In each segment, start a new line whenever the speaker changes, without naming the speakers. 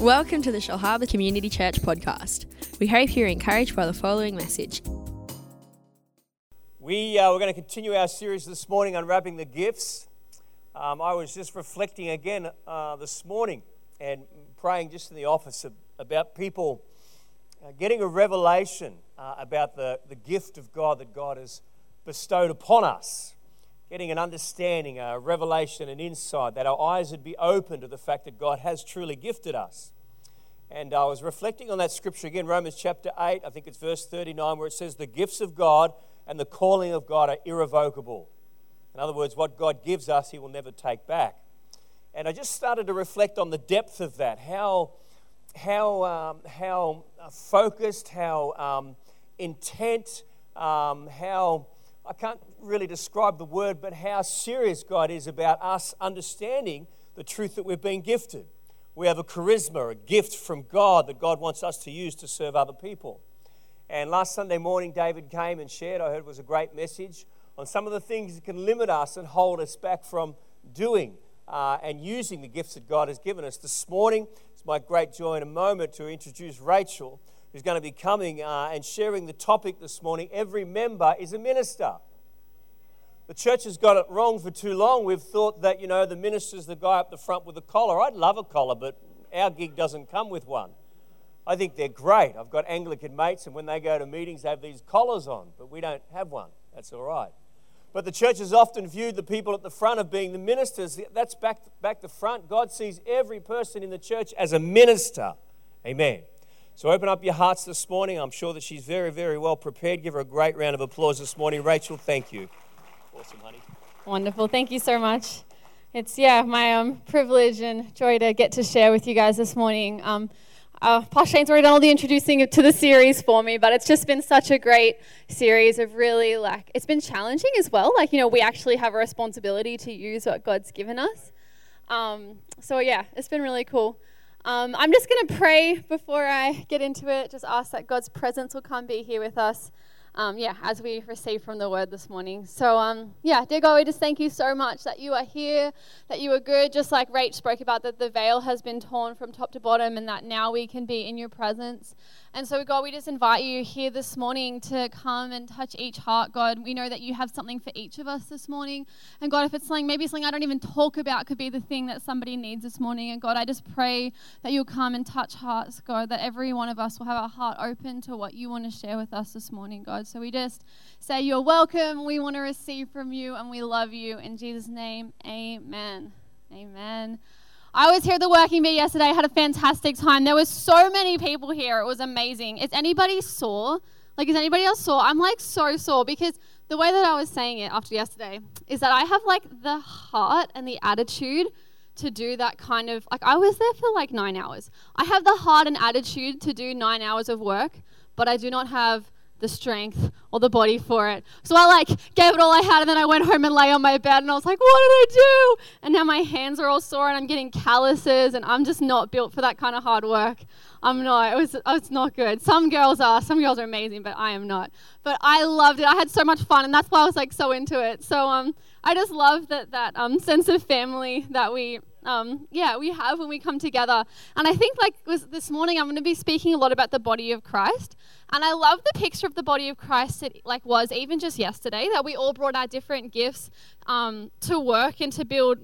Welcome to the Shellharbour Community Church podcast. We hope you're encouraged by the following message.
We, uh, we're going to continue our series this morning, Unwrapping the Gifts. Um, I was just reflecting again uh, this morning and praying just in the office about people uh, getting a revelation uh, about the, the gift of God that God has bestowed upon us. Getting an understanding, a revelation, an insight, that our eyes would be open to the fact that God has truly gifted us. And I was reflecting on that scripture again, Romans chapter 8, I think it's verse 39, where it says, The gifts of God and the calling of God are irrevocable. In other words, what God gives us, He will never take back. And I just started to reflect on the depth of that, how, how, um, how focused, how um, intent, um, how, I can't really describe the word, but how serious God is about us understanding the truth that we've been gifted. We have a charisma, a gift from God that God wants us to use to serve other people. And last Sunday morning, David came and shared, I heard was a great message on some of the things that can limit us and hold us back from doing uh, and using the gifts that God has given us. This morning, it's my great joy in a moment to introduce Rachel, who's going to be coming uh, and sharing the topic this morning. Every member is a minister. The church has got it wrong for too long. We've thought that, you know, the minister's the guy up the front with a collar. I'd love a collar, but our gig doesn't come with one. I think they're great. I've got Anglican mates, and when they go to meetings, they have these collars on, but we don't have one. That's all right. But the church has often viewed the people at the front of being the ministers. That's back, back the front. God sees every person in the church as a minister. Amen. So open up your hearts this morning. I'm sure that she's very, very well prepared. Give her a great round of applause this morning. Rachel, thank you. Awesome, honey.
Wonderful. Thank you so much. It's, yeah, my um, privilege and joy to get to share with you guys this morning. Um, uh, Pastor Shane's already done all the introducing to the series for me, but it's just been such a great series of really like, it's been challenging as well. Like, you know, we actually have a responsibility to use what God's given us. Um, so, yeah, it's been really cool. Um, I'm just going to pray before I get into it. Just ask that God's presence will come be here with us um, yeah, as we receive from the word this morning. So, um, yeah, dear God, we just thank you so much that you are here, that you are good, just like Rach spoke about, that the veil has been torn from top to bottom, and that now we can be in your presence. And so, God, we just invite you here this morning to come and touch each heart, God. We know that you have something for each of us this morning. And God, if it's something, maybe something I don't even talk about, could be the thing that somebody needs this morning. And God, I just pray that you'll come and touch hearts, God, that every one of us will have our heart open to what you want to share with us this morning, God. So we just say, You're welcome. We want to receive from you, and we love you. In Jesus' name, amen. Amen. I was here at the working bee yesterday. Had a fantastic time. There was so many people here. It was amazing. Is anybody sore? Like, is anybody else sore? I'm like so sore because the way that I was saying it after yesterday is that I have like the heart and the attitude to do that kind of like I was there for like nine hours. I have the heart and attitude to do nine hours of work, but I do not have the strength or the body for it. So I like gave it all I had and then I went home and lay on my bed and I was like, what did I do? And now my hands are all sore and I'm getting calluses and I'm just not built for that kind of hard work. I'm not. It was it's not good. Some girls are. Some girls are amazing, but I am not. But I loved it. I had so much fun and that's why I was like so into it. So um I just love that that um sense of family that we um, yeah, we have when we come together. And I think, like was this morning, I'm going to be speaking a lot about the body of Christ. And I love the picture of the body of Christ it like was even just yesterday that we all brought our different gifts um, to work and to build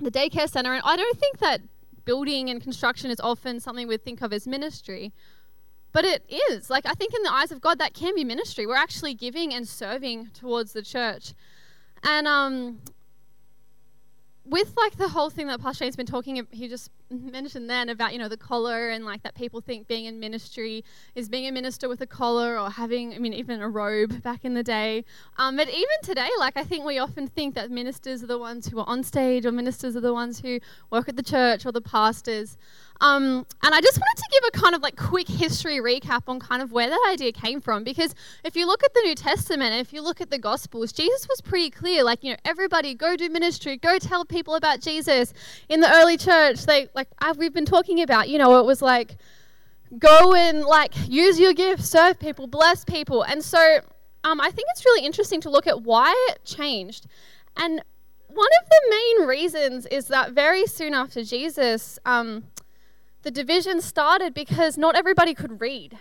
the daycare center. And I don't think that building and construction is often something we think of as ministry. But it is. Like, I think in the eyes of God, that can be ministry. We're actually giving and serving towards the church. And um, with like the whole thing that Pastor Shane's been talking, he just mentioned then about you know the collar and like that people think being in ministry is being a minister with a collar or having I mean even a robe back in the day. Um, but even today, like I think we often think that ministers are the ones who are on stage or ministers are the ones who work at the church or the pastors. Um, and I just wanted to give a kind of like quick history recap on kind of where that idea came from. Because if you look at the New Testament, and if you look at the Gospels, Jesus was pretty clear. Like, you know, everybody go do ministry, go tell people about Jesus. In the early church, they, like we've been talking about, you know, it was like, go and like use your gift, serve people, bless people. And so um, I think it's really interesting to look at why it changed. And one of the main reasons is that very soon after Jesus, um, the division started because not everybody could read.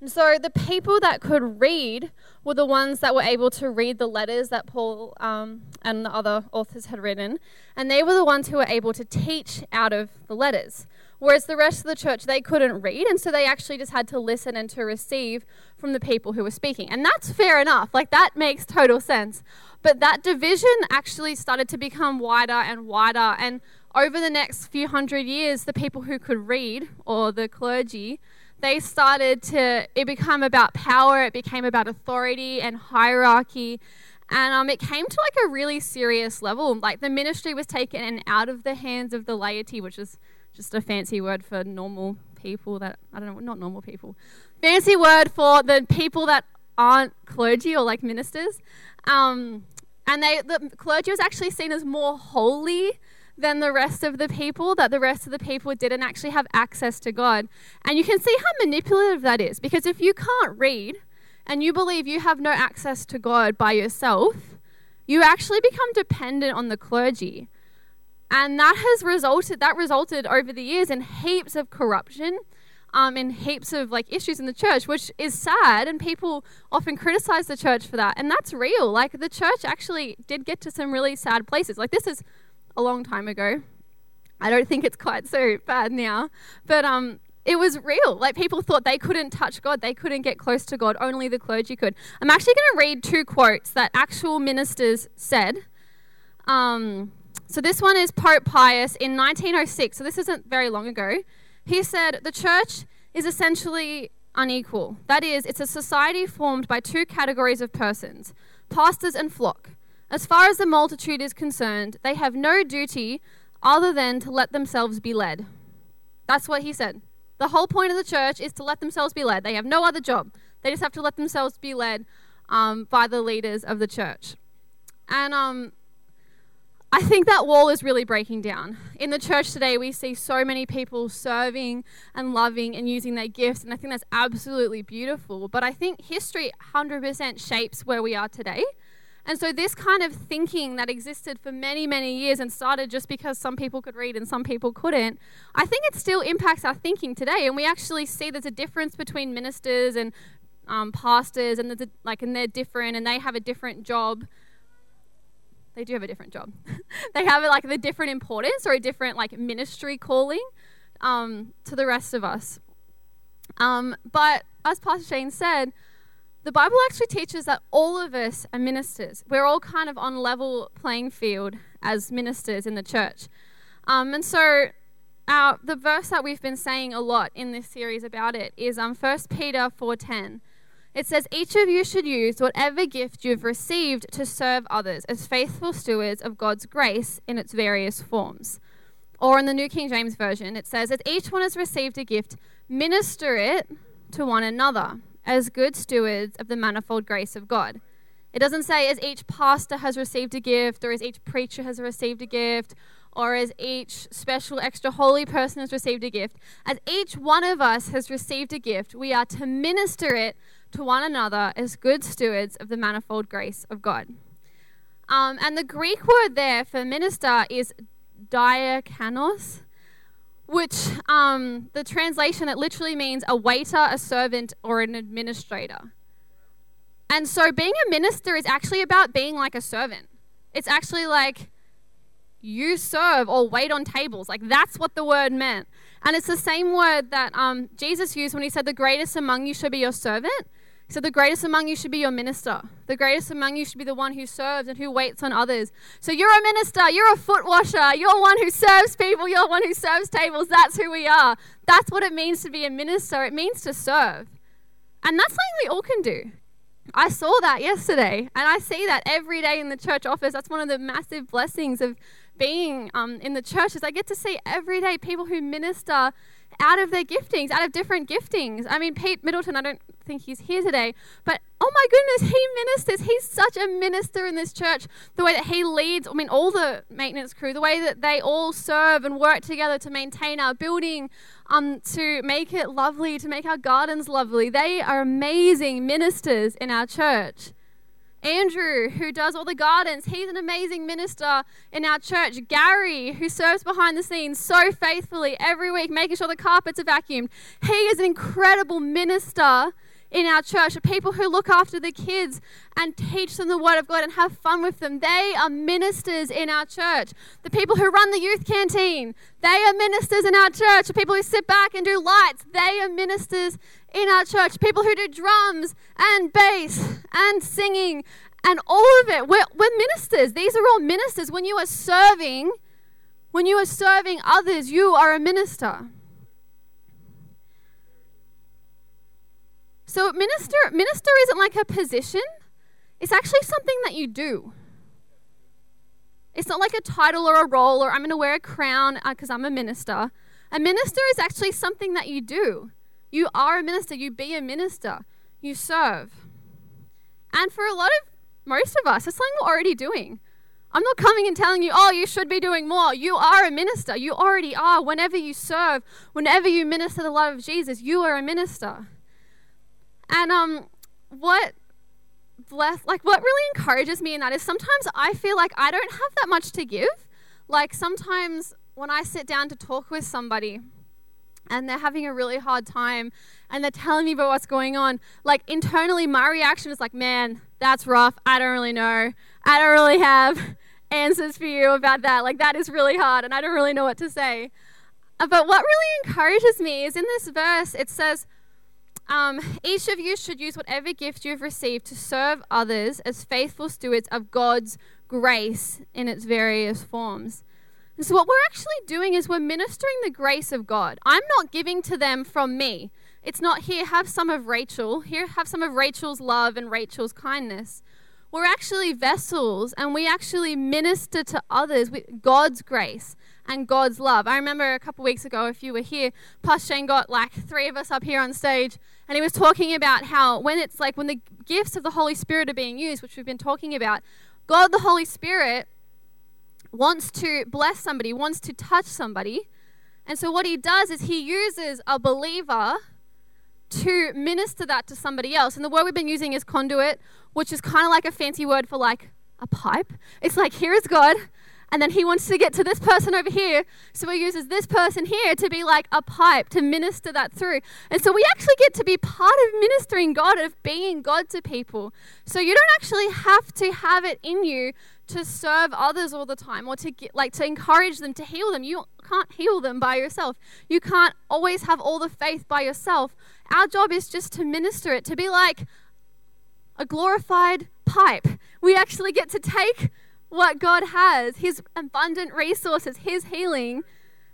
And so the people that could read were the ones that were able to read the letters that Paul um, and the other authors had written, and they were the ones who were able to teach out of the letters. Whereas the rest of the church, they couldn't read, and so they actually just had to listen and to receive from the people who were speaking. And that's fair enough, like that makes total sense. But that division actually started to become wider and wider, and over the next few hundred years, the people who could read, or the clergy, they started to, it became about power, it became about authority and hierarchy. And um, it came to like a really serious level. Like the ministry was taken out of the hands of the laity, which is just a fancy word for normal people that, I don't know, not normal people. Fancy word for the people that aren't clergy or like ministers. Um, and they, the clergy was actually seen as more holy than the rest of the people, that the rest of the people didn't actually have access to God. And you can see how manipulative that is because if you can't read and you believe you have no access to God by yourself, you actually become dependent on the clergy. And that has resulted that resulted over the years in heaps of corruption, um, and heaps of like issues in the church, which is sad. And people often criticize the church for that, and that's real. Like the church actually did get to some really sad places. Like this is a long time ago. I don't think it's quite so bad now, but um, it was real. Like people thought they couldn't touch God, they couldn't get close to God, only the clergy could. I'm actually going to read two quotes that actual ministers said. Um, so this one is Pope Pius in 1906. So this isn't very long ago. He said, The church is essentially unequal. That is, it's a society formed by two categories of persons pastors and flock. As far as the multitude is concerned, they have no duty other than to let themselves be led. That's what he said. The whole point of the church is to let themselves be led. They have no other job. They just have to let themselves be led um, by the leaders of the church. And um, I think that wall is really breaking down. In the church today, we see so many people serving and loving and using their gifts, and I think that's absolutely beautiful. But I think history 100% shapes where we are today. And so, this kind of thinking that existed for many, many years and started just because some people could read and some people couldn't, I think it still impacts our thinking today. And we actually see there's a difference between ministers and um, pastors, and like, and they're different, and they have a different job. They do have a different job. they have like the different importance or a different like ministry calling um, to the rest of us. Um, but as Pastor Shane said, the Bible actually teaches that all of us are ministers. We're all kind of on level playing field as ministers in the church. Um, and so our, the verse that we've been saying a lot in this series about it is um, 1 Peter 4.10. It says, Each of you should use whatever gift you've received to serve others as faithful stewards of God's grace in its various forms. Or in the New King James Version, it says, As each one has received a gift, minister it to one another as good stewards of the manifold grace of God. It doesn't say as each pastor has received a gift, or as each preacher has received a gift, or as each special extra holy person has received a gift. As each one of us has received a gift, we are to minister it to one another as good stewards of the manifold grace of God. Um, and the Greek word there for minister is diakonos which um, the translation it literally means a waiter, a servant, or an administrator. And so being a minister is actually about being like a servant. It's actually like you serve or wait on tables. Like that's what the word meant. And it's the same word that um, Jesus used when he said, The greatest among you should be your servant. So the greatest among you should be your minister. The greatest among you should be the one who serves and who waits on others. So you're a minister, you're a foot washer, you're one who serves people, you're one who serves tables. That's who we are. That's what it means to be a minister. It means to serve. And that's something we all can do. I saw that yesterday, and I see that every day in the church office. That's one of the massive blessings of being um, in the church is I get to see every day people who minister out of their giftings, out of different giftings. I mean, Pete Middleton, I don't think he's here today, but oh my goodness, he ministers. He's such a minister in this church. The way that he leads, I mean, all the maintenance crew, the way that they all serve and work together to maintain our building, um, to make it lovely, to make our gardens lovely. They are amazing ministers in our church. Andrew, who does all the gardens, he's an amazing minister in our church. Gary, who serves behind the scenes so faithfully every week, making sure the carpets are vacuumed. He is an incredible minister in our church, the people who look after the kids and teach them the Word of God and have fun with them. They are ministers in our church. The people who run the youth canteen, they are ministers in our church. The people who sit back and do lights, they are ministers in our church. People who do drums and bass and singing and all of it. We're, we're ministers. These are all ministers. When you are serving, when you are serving others, you are a minister. So minister minister isn't like a position. It's actually something that you do. It's not like a title or a role or I'm going to wear a crown because uh, I'm a minister. A minister is actually something that you do. You are a minister, you be a minister, you serve. And for a lot of most of us, it's something we're already doing. I'm not coming and telling you, oh, you should be doing more. You are a minister. You already are. Whenever you serve, whenever you minister the love of Jesus, you are a minister. And um, what bless, like what really encourages me in that is sometimes I feel like I don't have that much to give. Like sometimes when I sit down to talk with somebody and they're having a really hard time and they're telling me about what's going on, like internally my reaction is like, man, that's rough. I don't really know. I don't really have answers for you about that. Like that is really hard and I don't really know what to say. Uh, but what really encourages me is in this verse, it says, um, each of you should use whatever gift you've received to serve others as faithful stewards of God's grace in its various forms. And so, what we're actually doing is we're ministering the grace of God. I'm not giving to them from me. It's not here, have some of Rachel. Here, have some of Rachel's love and Rachel's kindness. We're actually vessels and we actually minister to others with God's grace and God's love. I remember a couple weeks ago, if you were here, Pastor Shane got like three of us up here on stage, and he was talking about how when it's like when the gifts of the Holy Spirit are being used, which we've been talking about, God the Holy Spirit wants to bless somebody, wants to touch somebody. And so what he does is he uses a believer to minister that to somebody else. And the word we've been using is conduit, which is kind of like a fancy word for like a pipe. It's like, here is God and then he wants to get to this person over here. So he uses this person here to be like a pipe to minister that through. And so we actually get to be part of ministering God, of being God to people. So you don't actually have to have it in you to serve others all the time or to get, like to encourage them to heal them. You can't heal them by yourself. You can't always have all the faith by yourself. Our job is just to minister it, to be like a glorified pipe. We actually get to take what God has, His abundant resources, His healing,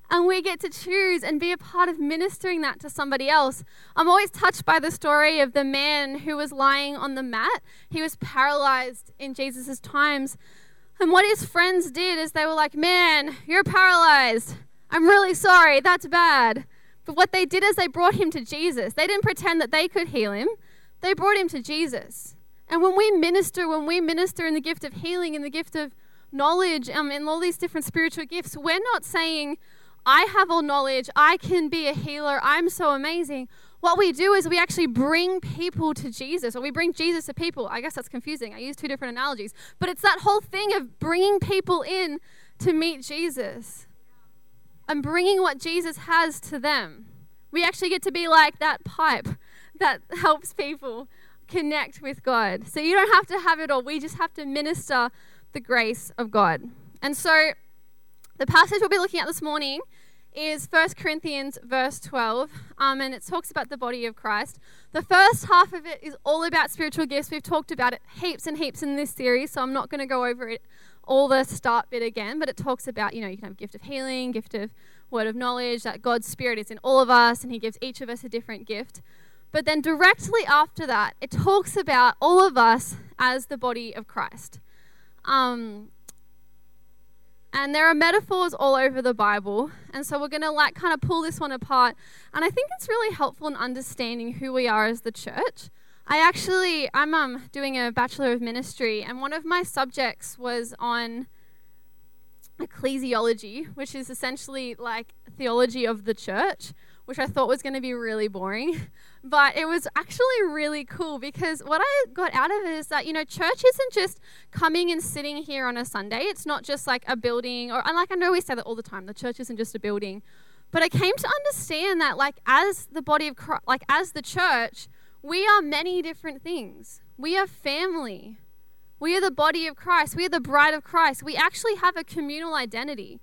and we get to choose and be a part of ministering that to somebody else. I'm always touched by the story of the man who was lying on the mat. He was paralyzed in Jesus' times. And what his friends did is they were like, Man, you're paralyzed. I'm really sorry. That's bad. But what they did is they brought him to Jesus. They didn't pretend that they could heal him, they brought him to Jesus. And when we minister, when we minister in the gift of healing, in the gift of knowledge, um, and all these different spiritual gifts, we're not saying, I have all knowledge, I can be a healer, I'm so amazing. What we do is we actually bring people to Jesus, or we bring Jesus to people. I guess that's confusing. I use two different analogies. But it's that whole thing of bringing people in to meet Jesus and bringing what Jesus has to them. We actually get to be like that pipe that helps people connect with God. So you don't have to have it all. We just have to minister the grace of God. And so the passage we'll be looking at this morning is 1 Corinthians verse 12, um, and it talks about the body of Christ. The first half of it is all about spiritual gifts. We've talked about it heaps and heaps in this series, so I'm not going to go over it all the start bit again, but it talks about, you know, you can have gift of healing, gift of word of knowledge, that God's spirit is in all of us, and he gives each of us a different gift. But then directly after that, it talks about all of us as the body of Christ. Um, and there are metaphors all over the Bible. And so we're going to like kind of pull this one apart. And I think it's really helpful in understanding who we are as the church. I actually, I'm um, doing a Bachelor of Ministry, and one of my subjects was on ecclesiology, which is essentially like theology of the church, which I thought was going to be really boring. But it was actually really cool because what I got out of it is that, you know, church isn't just coming and sitting here on a Sunday. It's not just like a building, or and like I know we say that all the time the church isn't just a building. But I came to understand that, like, as the body of Christ, like, as the church, we are many different things. We are family. We are the body of Christ. We are the bride of Christ. We actually have a communal identity.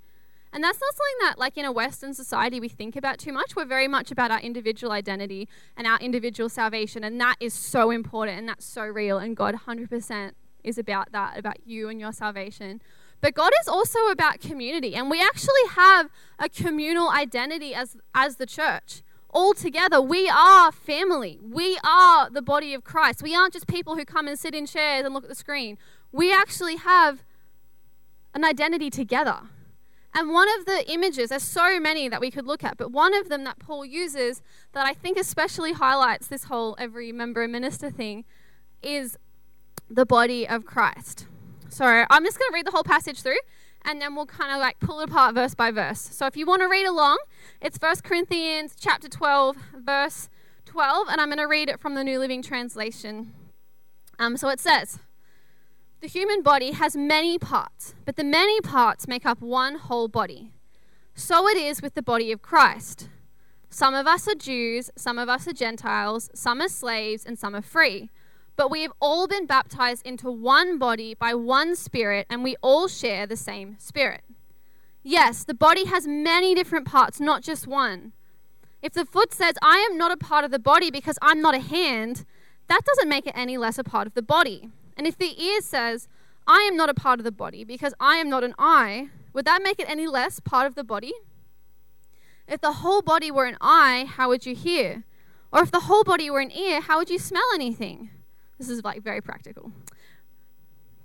And that's not something that, like in a Western society, we think about too much. We're very much about our individual identity and our individual salvation. And that is so important and that's so real. And God 100% is about that, about you and your salvation. But God is also about community. And we actually have a communal identity as, as the church. All together, we are family. We are the body of Christ. We aren't just people who come and sit in chairs and look at the screen. We actually have an identity together. And one of the images, there's so many that we could look at, but one of them that Paul uses that I think especially highlights this whole every member and minister thing is the body of Christ. So I'm just going to read the whole passage through and then we'll kind of like pull it apart verse by verse. So if you want to read along, it's 1 Corinthians chapter 12, verse 12, and I'm going to read it from the New Living Translation. Um, so it says, the human body has many parts, but the many parts make up one whole body. So it is with the body of Christ. Some of us are Jews, some of us are Gentiles, some are slaves, and some are free. But we have all been baptized into one body by one Spirit, and we all share the same Spirit. Yes, the body has many different parts, not just one. If the foot says, I am not a part of the body because I'm not a hand, that doesn't make it any less a part of the body. And if the ear says, I am not a part of the body because I am not an eye, would that make it any less part of the body? If the whole body were an eye, how would you hear? Or if the whole body were an ear, how would you smell anything? This is like very practical.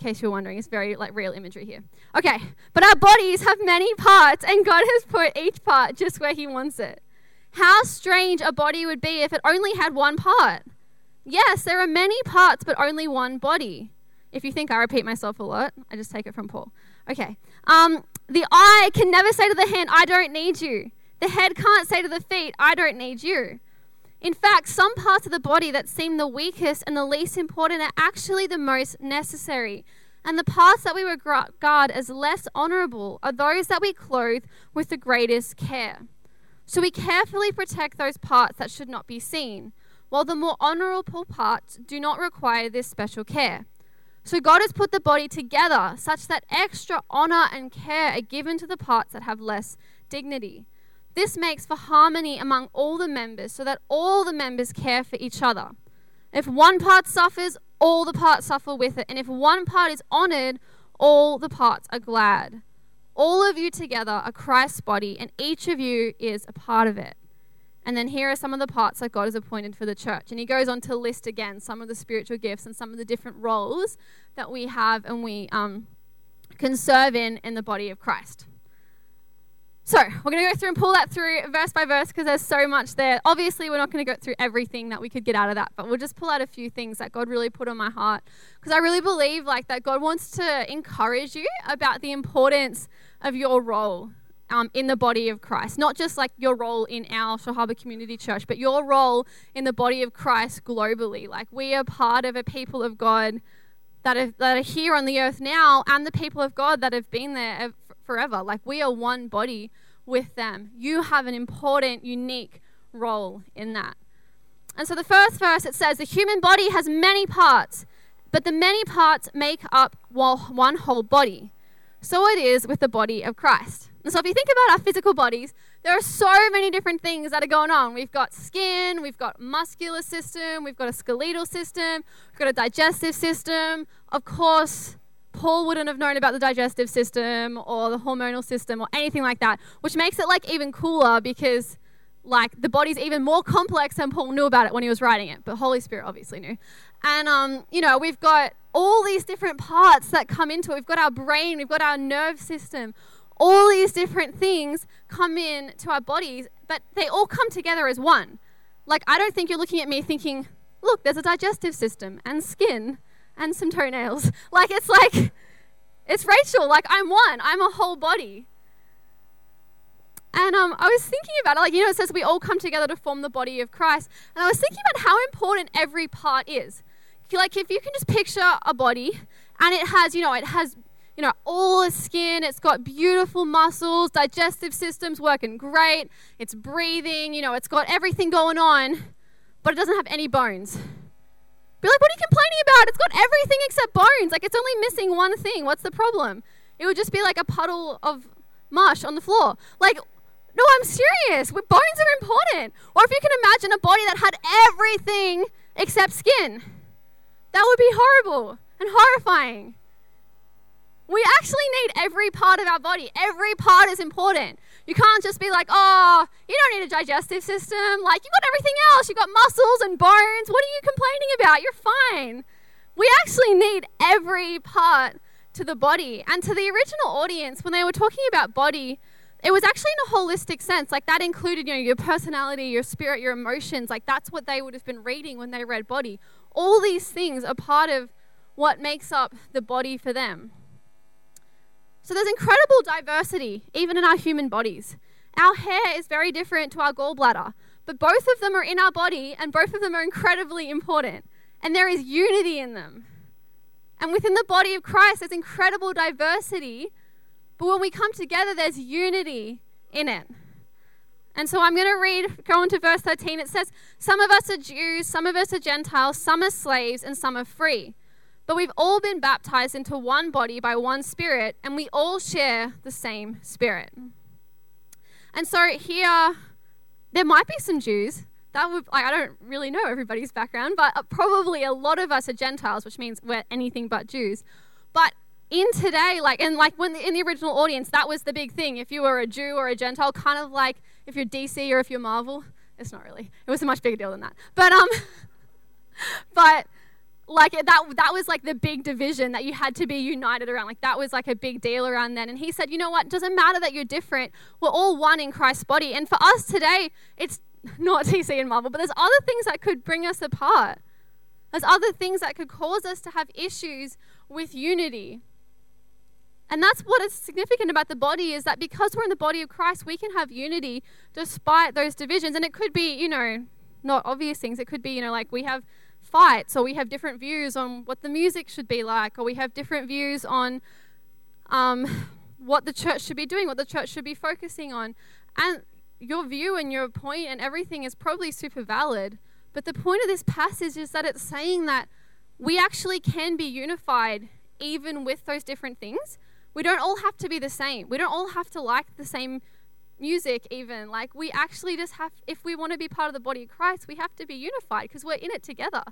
In case you're wondering, it's very like real imagery here. Okay, but our bodies have many parts, and God has put each part just where He wants it. How strange a body would be if it only had one part. Yes, there are many parts, but only one body. If you think I repeat myself a lot, I just take it from Paul. Okay. Um, the eye can never say to the hand, I don't need you. The head can't say to the feet, I don't need you. In fact, some parts of the body that seem the weakest and the least important are actually the most necessary. And the parts that we regard as less honorable are those that we clothe with the greatest care. So we carefully protect those parts that should not be seen while the more honorable parts do not require this special care. So God has put the body together such that extra honor and care are given to the parts that have less dignity. This makes for harmony among all the members so that all the members care for each other. If one part suffers, all the parts suffer with it. And if one part is honored, all the parts are glad. All of you together are Christ's body, and each of you is a part of it. And then here are some of the parts that God has appointed for the church. And he goes on to list again some of the spiritual gifts and some of the different roles that we have and we um, can serve in in the body of Christ. So we're going to go through and pull that through verse by verse because there's so much there. Obviously, we're not going to go through everything that we could get out of that, but we'll just pull out a few things that God really put on my heart because I really believe like that God wants to encourage you about the importance of your role um, in the body of Christ. Not just like your role in our Shellharbour Community Church, but your role in the body of Christ globally. Like we are part of a people of God that are, that are here on the earth now and the people of God that have been there forever. Like we are one body with them. You have an important, unique role in that. And so the first verse it says, The human body has many parts, but the many parts make up one whole body. So it is with the body of Christ. And so if you think about our physical bodies, there are so many different things that are going on. We've got skin, we've got muscular system, we've got a skeletal system, we've got a digestive system. Of course, Paul wouldn't have known about the digestive system or the hormonal system or anything like that, which makes it like even cooler because like the body's even more complex than Paul knew about it when he was writing it, but Holy Spirit obviously knew. And um, you know, we've got all these different parts that come into it. We've got our brain, we've got our nerve system, all these different things come in to our bodies, but they all come together as one. Like, I don't think you're looking at me thinking, look, there's a digestive system and skin and some toenails. Like, it's like, It's Rachel. Like, I'm one, I'm a whole body. And um, I was thinking about it, like, you know, it says we all come together to form the body of Christ. And I was thinking about how important every part is. Like, if you can just picture a body and it has, you know, it has, you know, all the skin, it's got beautiful muscles, digestive system's working great, it's breathing, you know, it's got everything going on, but it doesn't have any bones. Be like, what are you complaining about? It's got everything except bones. Like, it's only missing one thing. What's the problem? It would just be like a puddle of mush on the floor. Like, no, I'm serious. Bones are important. Or if you can imagine a body that had everything except skin, that would be horrible and horrifying. We actually need every part of our body. Every part is important. You can't just be like, oh, you don't need a digestive system. Like, you've got everything else. You've got muscles and bones. What are you complaining about? You're fine. We actually need every part to the body. And to the original audience, when they were talking about body, it was actually in a holistic sense. Like that included, you know, your personality, your spirit, your emotions. Like that's what they would have been reading when they read body. All these things are part of what makes up the body for them. So there's incredible diversity even in our human bodies. Our hair is very different to our gallbladder, but both of them are in our body and both of them are incredibly important. And there is unity in them. And within the body of Christ, there's incredible diversity but when we come together, there's unity in it. And so I'm going to read, go on to verse 13. It says, Some of us are Jews, some of us are Gentiles, some are slaves, and some are free. But we've all been baptized into one body by one Spirit, and we all share the same Spirit. And so here, there might be some Jews. That would, I don't really know everybody's background, but uh, probably a lot of us are Gentiles, which means we're anything but Jews. But in today, like, and like when in the original audience, that was the big thing. If you were a Jew or a Gentile, kind of like if you're DC or if you're Marvel, it's not really. It was a much bigger deal than that. But um, but like that that was like the big division that you had to be united around. Like that was like a big deal around then. And he said, you know what? Doesn't matter that you're different. We're all one in Christ's body. And for us today, it's not DC and Marvel, but there's other things that could bring us apart. There's other things that could cause us to have issues with unity. And that's what is significant about the body is that because we're in the body of Christ, we can have unity despite those divisions. And it could be, you know, not obvious things. It could be, you know, like we have fights or we have different views on what the music should be like or we have different views on um, what the church should be doing, what the church should be focusing on. And your view and your point and everything is probably super valid. But the point of this passage is that it's saying that we actually can be unified even with those different things we don't all have to be the same. We don't all have to like the same music, even. Like, we actually just have, if we want to be part of the body of Christ, we have to be unified because we're in it together.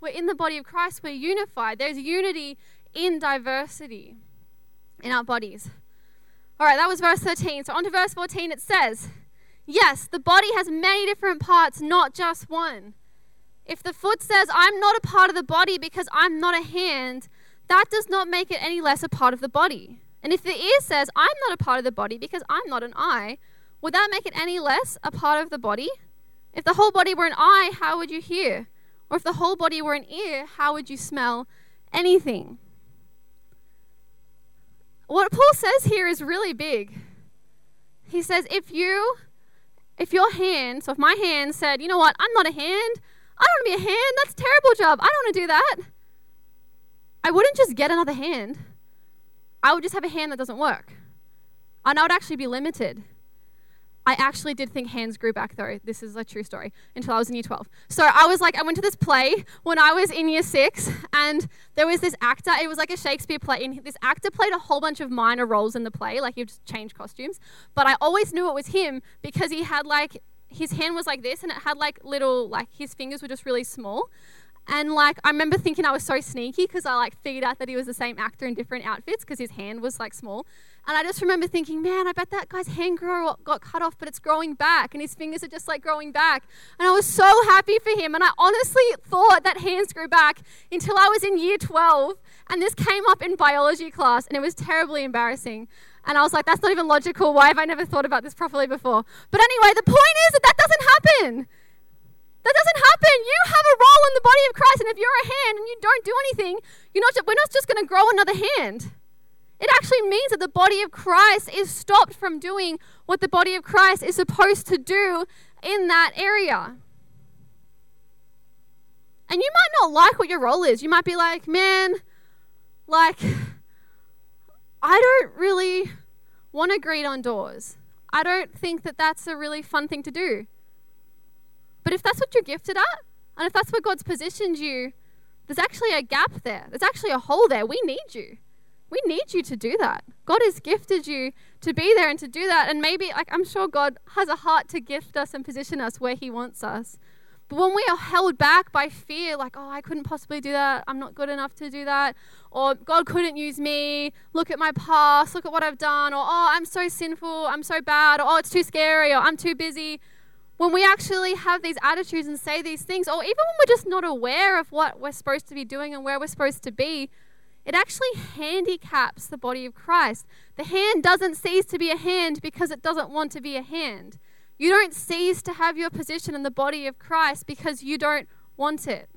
We're in the body of Christ, we're unified. There's unity in diversity in our bodies. All right, that was verse 13. So, on to verse 14, it says, Yes, the body has many different parts, not just one. If the foot says, I'm not a part of the body because I'm not a hand, that does not make it any less a part of the body. And if the ear says, I'm not a part of the body because I'm not an eye, would that make it any less a part of the body? If the whole body were an eye, how would you hear? Or if the whole body were an ear, how would you smell anything? What Paul says here is really big. He says, if you, if your hand, so if my hand said, you know what, I'm not a hand, I don't want to be a hand, that's a terrible job, I don't want to do that, I wouldn't just get another hand. I would just have a hand that doesn't work. And I would actually be limited. I actually did think hands grew back though. This is a true story until I was in year 12. So I was like, I went to this play when I was in year six, and there was this actor. It was like a Shakespeare play, and this actor played a whole bunch of minor roles in the play, like he just changed costumes. But I always knew it was him because he had like, his hand was like this, and it had like little, like his fingers were just really small. And like I remember thinking I was so sneaky because I like figured out that he was the same actor in different outfits because his hand was like small. And I just remember thinking, man, I bet that guy's hand grow, got cut off, but it's growing back, and his fingers are just like growing back. And I was so happy for him. And I honestly thought that hands grew back until I was in year 12, and this came up in biology class, and it was terribly embarrassing. And I was like, that's not even logical. Why have I never thought about this properly before? But anyway, the point is that that doesn't happen. That doesn't happen. You have a role in the body of Christ, and if you're a hand and you don't do anything, you're not, we're not just going to grow another hand. It actually means that the body of Christ is stopped from doing what the body of Christ is supposed to do in that area. And you might not like what your role is. You might be like, man, like, I don't really want to greet on doors. I don't think that that's a really fun thing to do. But if that's what you're gifted at, and if that's where God's positioned you, there's actually a gap there. There's actually a hole there. We need you. We need you to do that. God has gifted you to be there and to do that. And maybe, like, I'm sure God has a heart to gift us and position us where He wants us. But when we are held back by fear, like, oh, I couldn't possibly do that, I'm not good enough to do that, or God couldn't use me, look at my past, look at what I've done, or oh, I'm so sinful, I'm so bad, or oh, it's too scary, or I'm too busy. When we actually have these attitudes and say these things, or even when we're just not aware of what we're supposed to be doing and where we're supposed to be, it actually handicaps the body of Christ. The hand doesn't cease to be a hand because it doesn't want to be a hand. You don't cease to have your position in the body of Christ because you don't want it.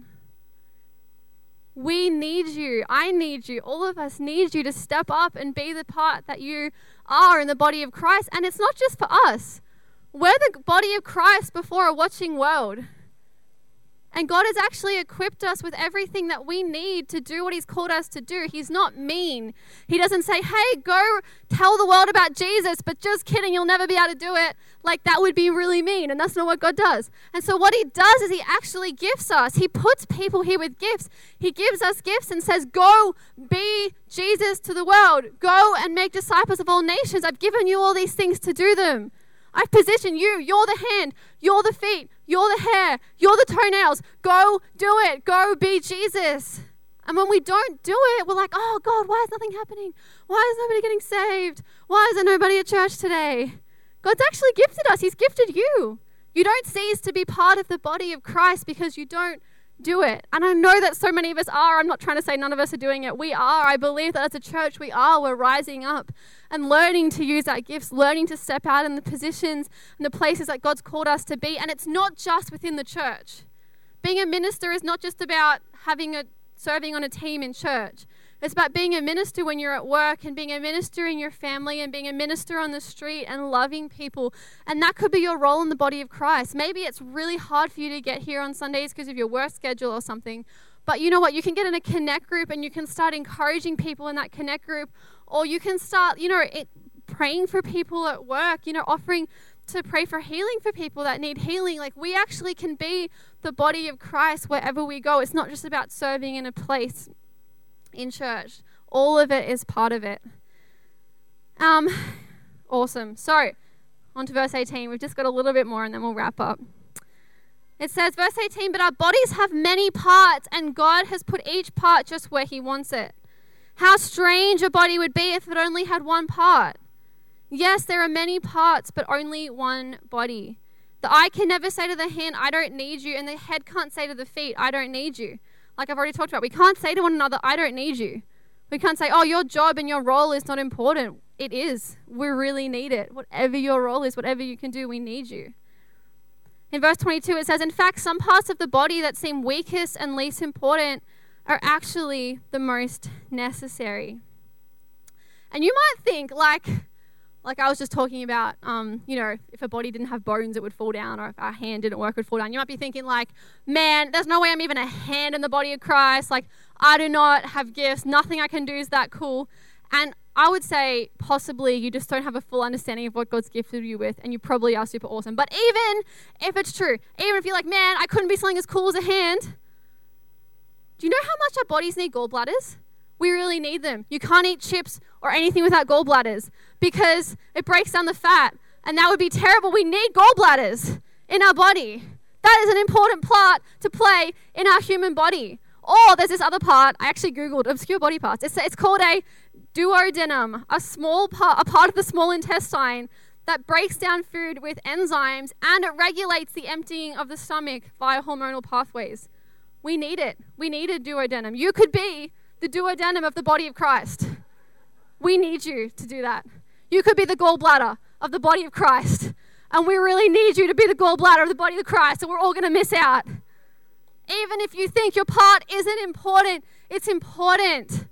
We need you. I need you. All of us need you to step up and be the part that you are in the body of Christ. And it's not just for us, we're the body of Christ before a watching world. And God has actually equipped us with everything that we need to do what He's called us to do. He's not mean. He doesn't say, hey, go tell the world about Jesus, but just kidding, you'll never be able to do it. Like that would be really mean. And that's not what God does. And so, what He does is He actually gifts us. He puts people here with gifts. He gives us gifts and says, go be Jesus to the world. Go and make disciples of all nations. I've given you all these things to do them. I've positioned you. You're the hand. You're the feet. You're the hair. You're the toenails. Go do it. Go be Jesus. And when we don't do it, we're like, oh God, why is nothing happening? Why is nobody getting saved? Why is there nobody at church today? God's actually gifted us, He's gifted you. You don't cease to be part of the body of Christ because you don't do it. And I know that so many of us are. I'm not trying to say none of us are doing it. We are. I believe that as a church, we are. We're rising up and learning to use our gifts, learning to step out in the positions and the places that God's called us to be. And it's not just within the church. Being a minister is not just about having a serving on a team in church. It's about being a minister when you're at work and being a minister in your family and being a minister on the street and loving people. And that could be your role in the body of Christ. Maybe it's really hard for you to get here on Sundays because of your work schedule or something. But you know what? You can get in a connect group and you can start encouraging people in that connect group, or you can start, you know, it, praying for people at work, you know, offering to pray for healing for people that need healing. Like we actually can be the body of Christ wherever we go. It's not just about serving in a place in church. All of it is part of it. Um, awesome. So, on to verse 18. We've just got a little bit more and then we'll wrap up. It says, verse 18, but our bodies have many parts, and God has put each part just where He wants it. How strange a body would be if it only had one part. Yes, there are many parts, but only one body. The eye can never say to the hand, I don't need you, and the head can't say to the feet, I don't need you. Like I've already talked about, we can't say to one another, I don't need you. We can't say, oh, your job and your role is not important. It is. We really need it. Whatever your role is, whatever you can do, we need you. In verse 22, it says, In fact, some parts of the body that seem weakest and least important are actually the most necessary. And you might think, like, like I was just talking about, um, you know, if a body didn't have bones, it would fall down, or if our hand didn't work, it would fall down. You might be thinking, like, man, there's no way I'm even a hand in the body of Christ. Like, I do not have gifts. Nothing I can do is that cool. And I would say possibly you just don't have a full understanding of what God's gifted you with, and you probably are super awesome. But even if it's true, even if you're like, man, I couldn't be something as cool as a hand, do you know how much our bodies need gallbladders? We really need them. You can't eat chips or anything without gallbladders because it breaks down the fat, and that would be terrible. We need gallbladders in our body. That is an important part to play in our human body. Or there's this other part, I actually Googled obscure body parts. It's, it's called a duodenum, a small part, a part of the small intestine that breaks down food with enzymes and it regulates the emptying of the stomach via hormonal pathways. We need it. We need a duodenum. You could be the duodenum of the body of Christ. We need you to do that. You could be the gallbladder of the body of Christ. And we really need you to be the gallbladder of the body of Christ, and we're all going to miss out. Even if you think your part isn't important, it's important.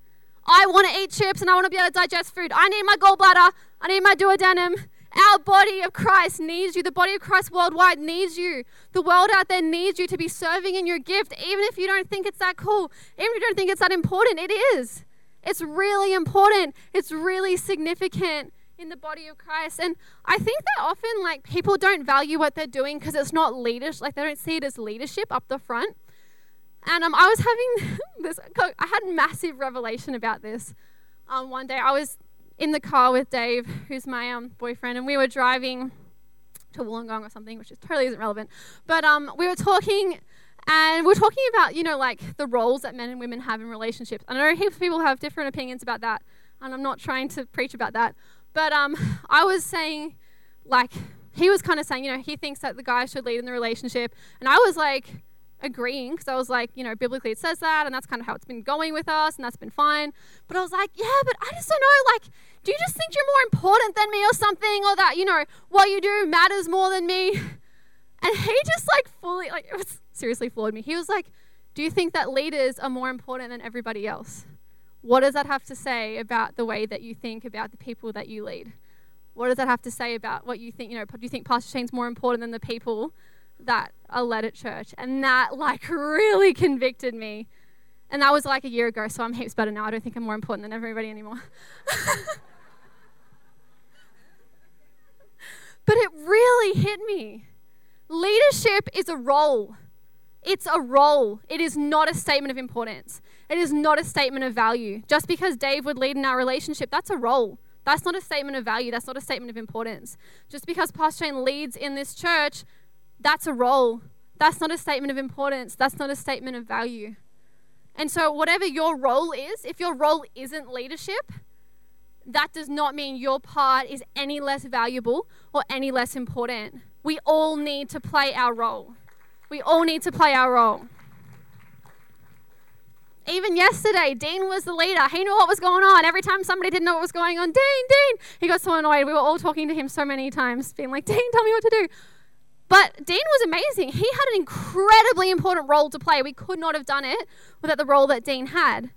I want to eat chips and I want to be able to digest food. I need my gallbladder. I need my duodenum. Our body of Christ needs you. The body of Christ worldwide needs you. The world out there needs you to be serving in your gift, even if you don't think it's that cool, even if you don't think it's that important. It is. It's really important. It's really significant in the body of Christ. And I think that often, like, people don't value what they're doing because it's not leadership, like, they don't see it as leadership up the front. And um, I was having this, I had massive revelation about this. Um, one day I was in the car with Dave, who's my um, boyfriend, and we were driving to Wollongong or something, which is totally isn't relevant. But um, we were talking, and we are talking about, you know, like the roles that men and women have in relationships. And I know heaps of people have different opinions about that, and I'm not trying to preach about that. But um, I was saying, like, he was kind of saying, you know, he thinks that the guy should lead in the relationship, and I was like, agreeing because I was like, you know, biblically it says that, and that's kind of how it's been going with us, and that's been fine. But I was like, yeah, but I just don't know. Like, do you just think you're more important than me or something, or that you know what you do matters more than me? And he just like fully, like, it was seriously floored me. He was like, do you think that leaders are more important than everybody else? What does that have to say about the way that you think about the people that you lead? What does that have to say about what you think? You know, do you think Pastor Shane's more important than the people that are led at church. And that like really convicted me. And that was like a year ago, so I'm heaps better now. I don't think I'm more important than everybody anymore. but it really hit me. Leadership is a role. It's a role. It is not a statement of importance. It is not a statement of value. Just because Dave would lead in our relationship, that's a role. That's not a statement of value. That's not a statement of importance. Just because Pastor Shane leads in this church that's a role. That's not a statement of importance. That's not a statement of value. And so, whatever your role is, if your role isn't leadership, that does not mean your part is any less valuable or any less important. We all need to play our role. We all need to play our role. Even yesterday, Dean was the leader. He knew what was going on. Every time somebody didn't know what was going on, Dean, Dean, he got so annoyed. We were all talking to him so many times, being like, Dean, tell me what to do. But Dean was amazing. He had an incredibly important role to play. We could not have done it without the role that Dean had.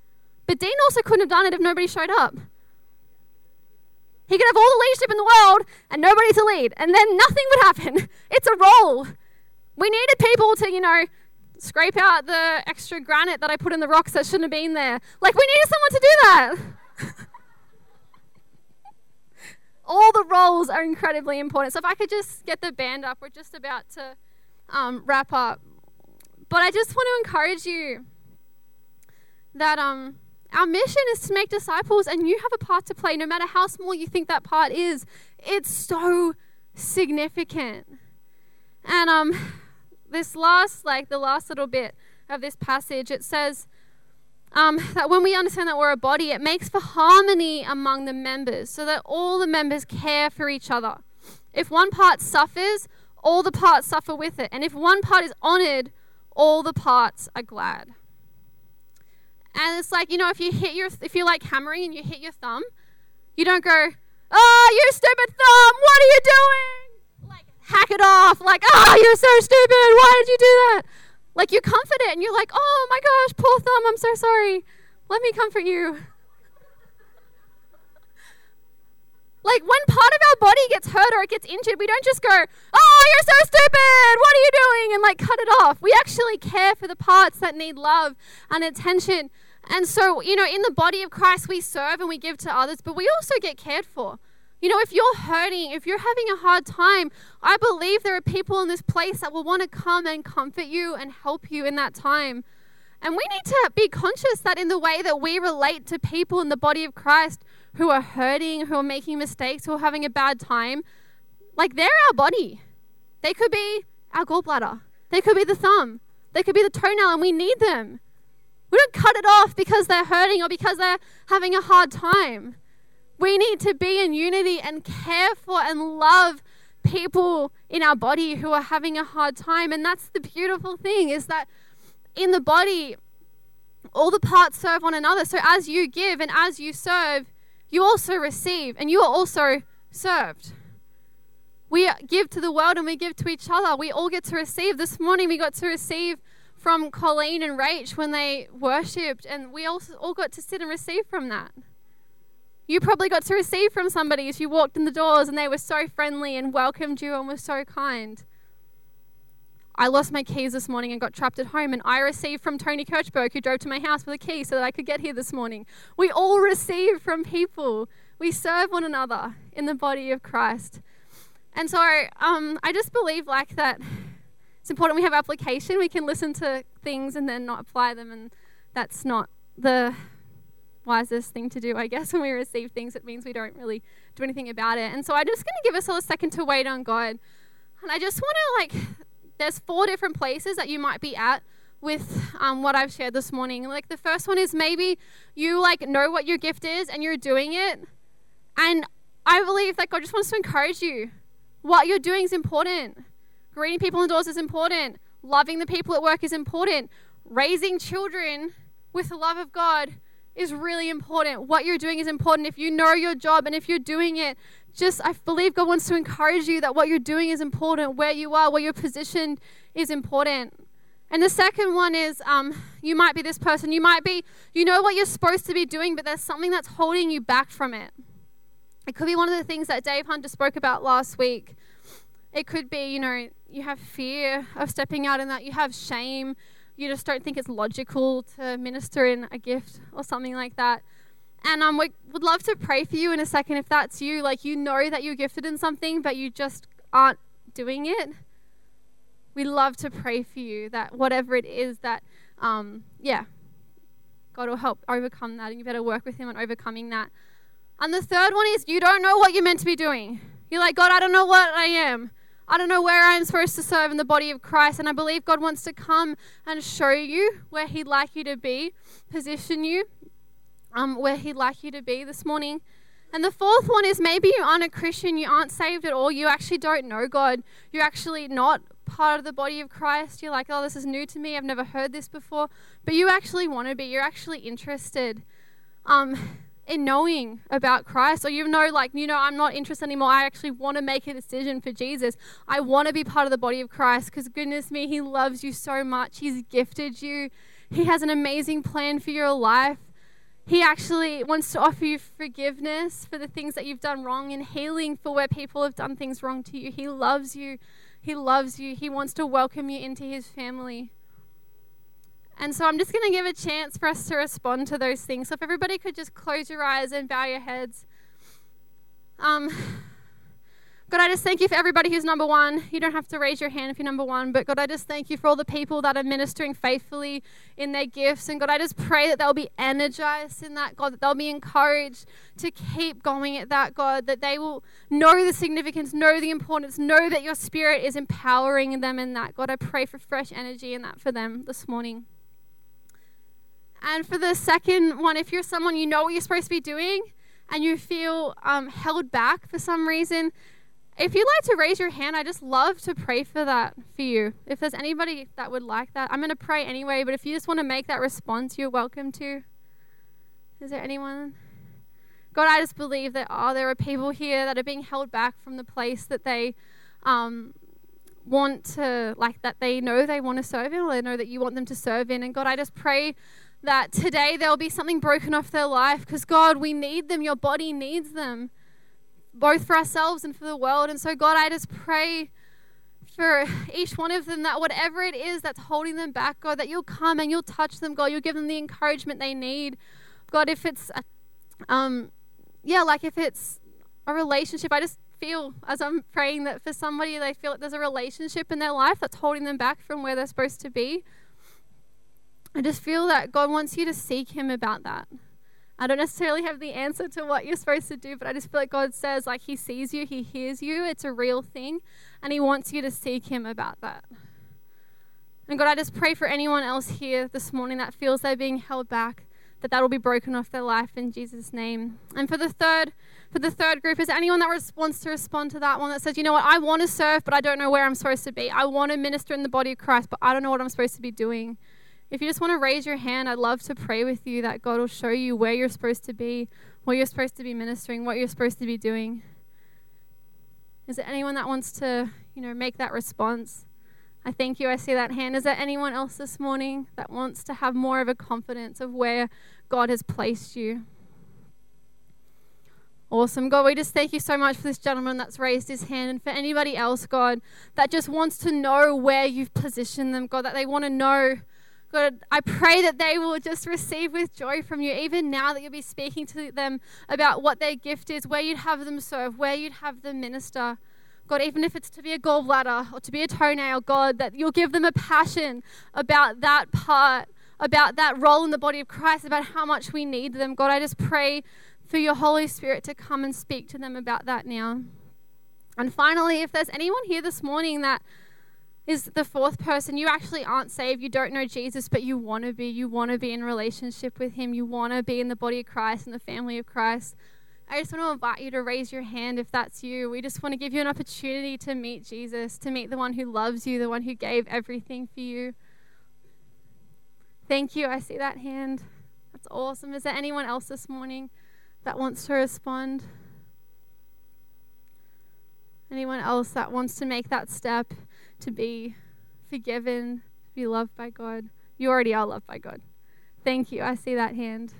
But Dean also couldn't have done it if nobody showed up. He could have all the leadership in the world and nobody to lead, and then nothing would happen. It's a role. We needed people to, you know, scrape out the extra granite that I put in the rocks that shouldn't have been there. Like, we needed someone to do that. all the roles are incredibly important. So if I could just get the band up, we're just about to um, wrap up. But I just want to encourage you that um, our mission is to make disciples, and you have a part to play, no matter how small you think that part is. It's so significant. And um, this last, like the last little bit of this passage, it says um, that when we understand that we're a body, it makes for harmony among the members so that all the members care for each other. If one part suffers, all the parts suffer with it. And if one part is honored, all the parts are glad. And it's like, you know, if you hit your, if you like hammering and you hit your thumb, you don't go, oh, you stupid thumb, what are you doing? Hack it off, like, oh, you're so stupid, why did you do that? Like you comfort it and you're like, oh my gosh, poor thumb, I'm so sorry. Let me comfort you. like when part of our body gets hurt or it gets injured, we don't just go, oh, you're so stupid. What are you doing? And like cut it off. We actually care for the parts that need love and attention. And so, you know, in the body of Christ, we serve and we give to others, but we also get cared for. You know, if you're hurting, if you're having a hard time, I believe there are people in this place that will want to come and comfort you and help you in that time. And we need to be conscious that in the way that we relate to people in the body of Christ who are hurting, who are making mistakes, who are having a bad time, like they're our body. They could be our gallbladder, they could be the thumb, they could be the toenail, and we need them. We don't cut it off because they're hurting or because they're having a hard time. We need to be in unity and care for and love people in our body who are having a hard time. And that's the beautiful thing is that in the body, all the parts serve one another. So as you give and as you serve, you also receive and you are also served. We give to the world and we give to each other. We all get to receive. This morning we got to receive from Colleen and Rach when they worshipped, and we all, all got to sit and receive from that. You probably got to receive from somebody as you walked in the doors, and they were so friendly and welcomed you and were so kind. I lost my keys this morning and got trapped at home, and I received from Tony Kirchberg, who drove to my house with a key so that I could get here this morning. We all receive from people. We serve one another in the body of Christ. And so um, I just believe like that it's important we have application. We can listen to things and then not apply them, and that's not the wisest thing to do, I guess, when we receive things. It means we don't really do anything about it. And so I'm just going to give us all a second to wait on God. And I just want to like there's four different places that you might be at with um, what I've shared this morning. Like the first one is maybe you like know what your gift is and you're doing it. And I believe that God just wants to encourage you. What you're doing is important. Greeting people indoors is important. Loving the people at work is important. Raising children with the love of God is really important. What you're doing is important. If you know your job and if you're doing it just, I believe God wants to encourage you that what you're doing is important, where you are, where you're positioned is important. And the second one is um, you might be this person. You might be, you know what you're supposed to be doing, but there's something that's holding you back from it. It could be one of the things that Dave Hunter spoke about last week. It could be, you know, you have fear of stepping out in that, you have shame, you just don't think it's logical to minister in a gift or something like that. And um, we would love to pray for you in a second if that's you. Like you know that you're gifted in something, but you just aren't doing it. We love to pray for you that whatever it is that, um, yeah, God will help overcome that, and you better work with Him on overcoming that. And the third one is you don't know what you're meant to be doing. You're like, God, I don't know what I am. I don't know where I'm supposed to serve in the body of Christ. And I believe God wants to come and show you where He'd like you to be, position you um, where He'd like you to be this morning. And the fourth one is maybe you aren't a Christian, you aren't saved at all, you actually don't know God, you're actually not part of the body of Christ. You're like, oh, this is new to me, I've never heard this before. But you actually want to be, you're actually interested um, in knowing about Christ. Or you know, like, you know, I'm not interested anymore, I actually want to make a decision for Jesus. I want to be part of the body of Christ because, goodness me, He loves you so much, He's gifted you, He has an amazing plan for your life. He actually wants to offer you forgiveness for the things that you've done wrong and healing for where people have done things wrong to you. He loves you. He loves you. He wants to welcome you into his family. And so I'm just going to give a chance for us to respond to those things. So if everybody could just close your eyes and bow your heads. Um, God, I just thank you for everybody who's number one. You don't have to raise your hand if you're number one, but God, I just thank you for all the people that are ministering faithfully in their gifts. And God, I just pray that they'll be energized in that, God, that they'll be encouraged to keep going at that, God, that they will know the significance, know the importance, know that your spirit is empowering them in that. God, I pray for fresh energy in that for them this morning. And for the second one, if you're someone you know what you're supposed to be doing and you feel um, held back for some reason, if you'd like to raise your hand, I just love to pray for that for you. If there's anybody that would like that, I'm going to pray anyway, but if you just want to make that response, you're welcome to. Is there anyone? God, I just believe that oh, there are people here that are being held back from the place that they um, want to, like, that they know they want to serve in, or they know that you want them to serve in. And God, I just pray that today there'll be something broken off their life because, God, we need them. Your body needs them both for ourselves and for the world. And so, God, I just pray for each one of them that whatever it is that's holding them back, God, that you'll come and you'll touch them, God. You'll give them the encouragement they need. God, if it's, um, yeah, like if it's a relationship, I just feel as I'm praying that for somebody, they feel like there's a relationship in their life that's holding them back from where they're supposed to be. I just feel that God wants you to seek Him about that. I don't necessarily have the answer to what you're supposed to do, but I just feel like God says, like, He sees you, He hears you, it's a real thing, and He wants you to seek Him about that. And God, I just pray for anyone else here this morning that feels they're being held back, that that will be broken off their life in Jesus' name. And for the third, for the third group, is anyone that wants to respond to that one that says, you know what, I want to serve, but I don't know where I'm supposed to be. I want to minister in the body of Christ, but I don't know what I'm supposed to be doing. If you just want to raise your hand, I'd love to pray with you that God will show you where you're supposed to be, what you're supposed to be ministering, what you're supposed to be doing. Is there anyone that wants to, you know, make that response? I thank you. I see that hand. Is there anyone else this morning that wants to have more of a confidence of where God has placed you? Awesome. God, we just thank you so much for this gentleman that's raised his hand and for anybody else, God, that just wants to know where you've positioned them, God, that they want to know. God, I pray that they will just receive with joy from you, even now that you'll be speaking to them about what their gift is, where you'd have them serve, where you'd have them minister. God, even if it's to be a gallbladder or to be a toenail, God, that you'll give them a passion about that part, about that role in the body of Christ, about how much we need them. God, I just pray for your Holy Spirit to come and speak to them about that now. And finally, if there's anyone here this morning that is the fourth person, you actually aren't saved, you don't know Jesus, but you want to be. You want to be in relationship with Him, you want to be in the body of Christ and the family of Christ. I just want to invite you to raise your hand if that's you. We just want to give you an opportunity to meet Jesus, to meet the one who loves you, the one who gave everything for you. Thank you. I see that hand. That's awesome. Is there anyone else this morning? that wants to respond? Anyone else that wants to make that step to be forgiven, to be loved by God? You already are loved by God. Thank you. I see that hand.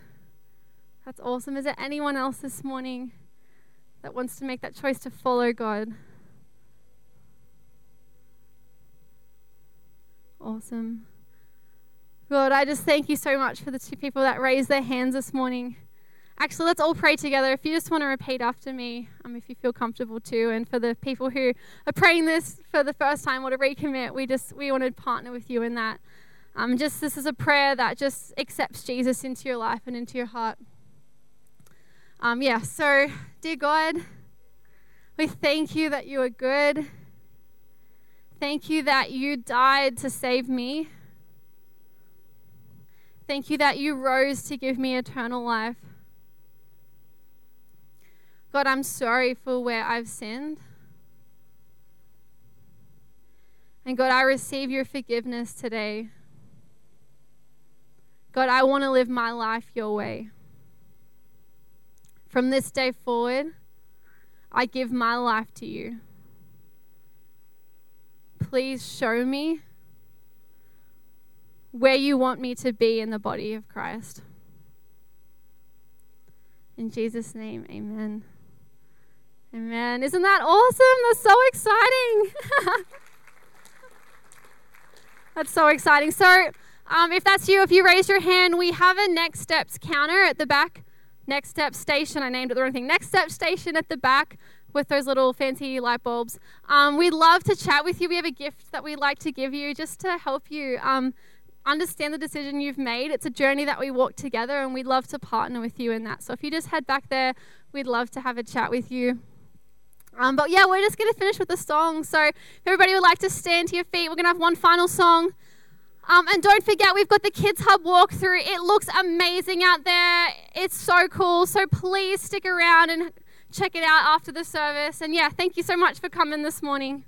That's awesome. Is there anyone else this morning that wants to make that choice to follow God? Awesome. God, I just thank you so much for the two people that raised their hands this morning. Actually, let's all pray together. If you just want to repeat after me, um, if you feel comfortable to, and for the people who are praying this for the first time or to recommit, we just we want to partner with you in that. Um, just this is a prayer that just accepts Jesus into your life and into your heart. Um, yeah. So, dear God, we thank you that you are good. Thank you that you died to save me. Thank you that you rose to give me eternal life. God, I'm sorry for where I've sinned. And God, I receive your forgiveness today. God, I want to live my life your way. From this day forward, I give my life to you. Please show me where you want me to be in the body of Christ. In Jesus' name, amen. Amen. Isn't that awesome? That's so exciting. that's so exciting. So, um, if that's you, if you raise your hand, we have a next steps counter at the back. Next step station. I named it the wrong thing. Next step station at the back with those little fancy light bulbs. Um, we'd love to chat with you. We have a gift that we'd like to give you just to help you um, understand the decision you've made. It's a journey that we walk together, and we'd love to partner with you in that. So if you just head back there, we'd love to have a chat with you. Um, but yeah, we're just going to finish with a song. So if everybody would like to stand to your feet, we're going to have one final song. Um, and don't forget, we've got the Kids Hub walkthrough. It looks amazing out there. It's so cool. So please stick around and check it out after the service. And yeah, thank you so much for coming this morning.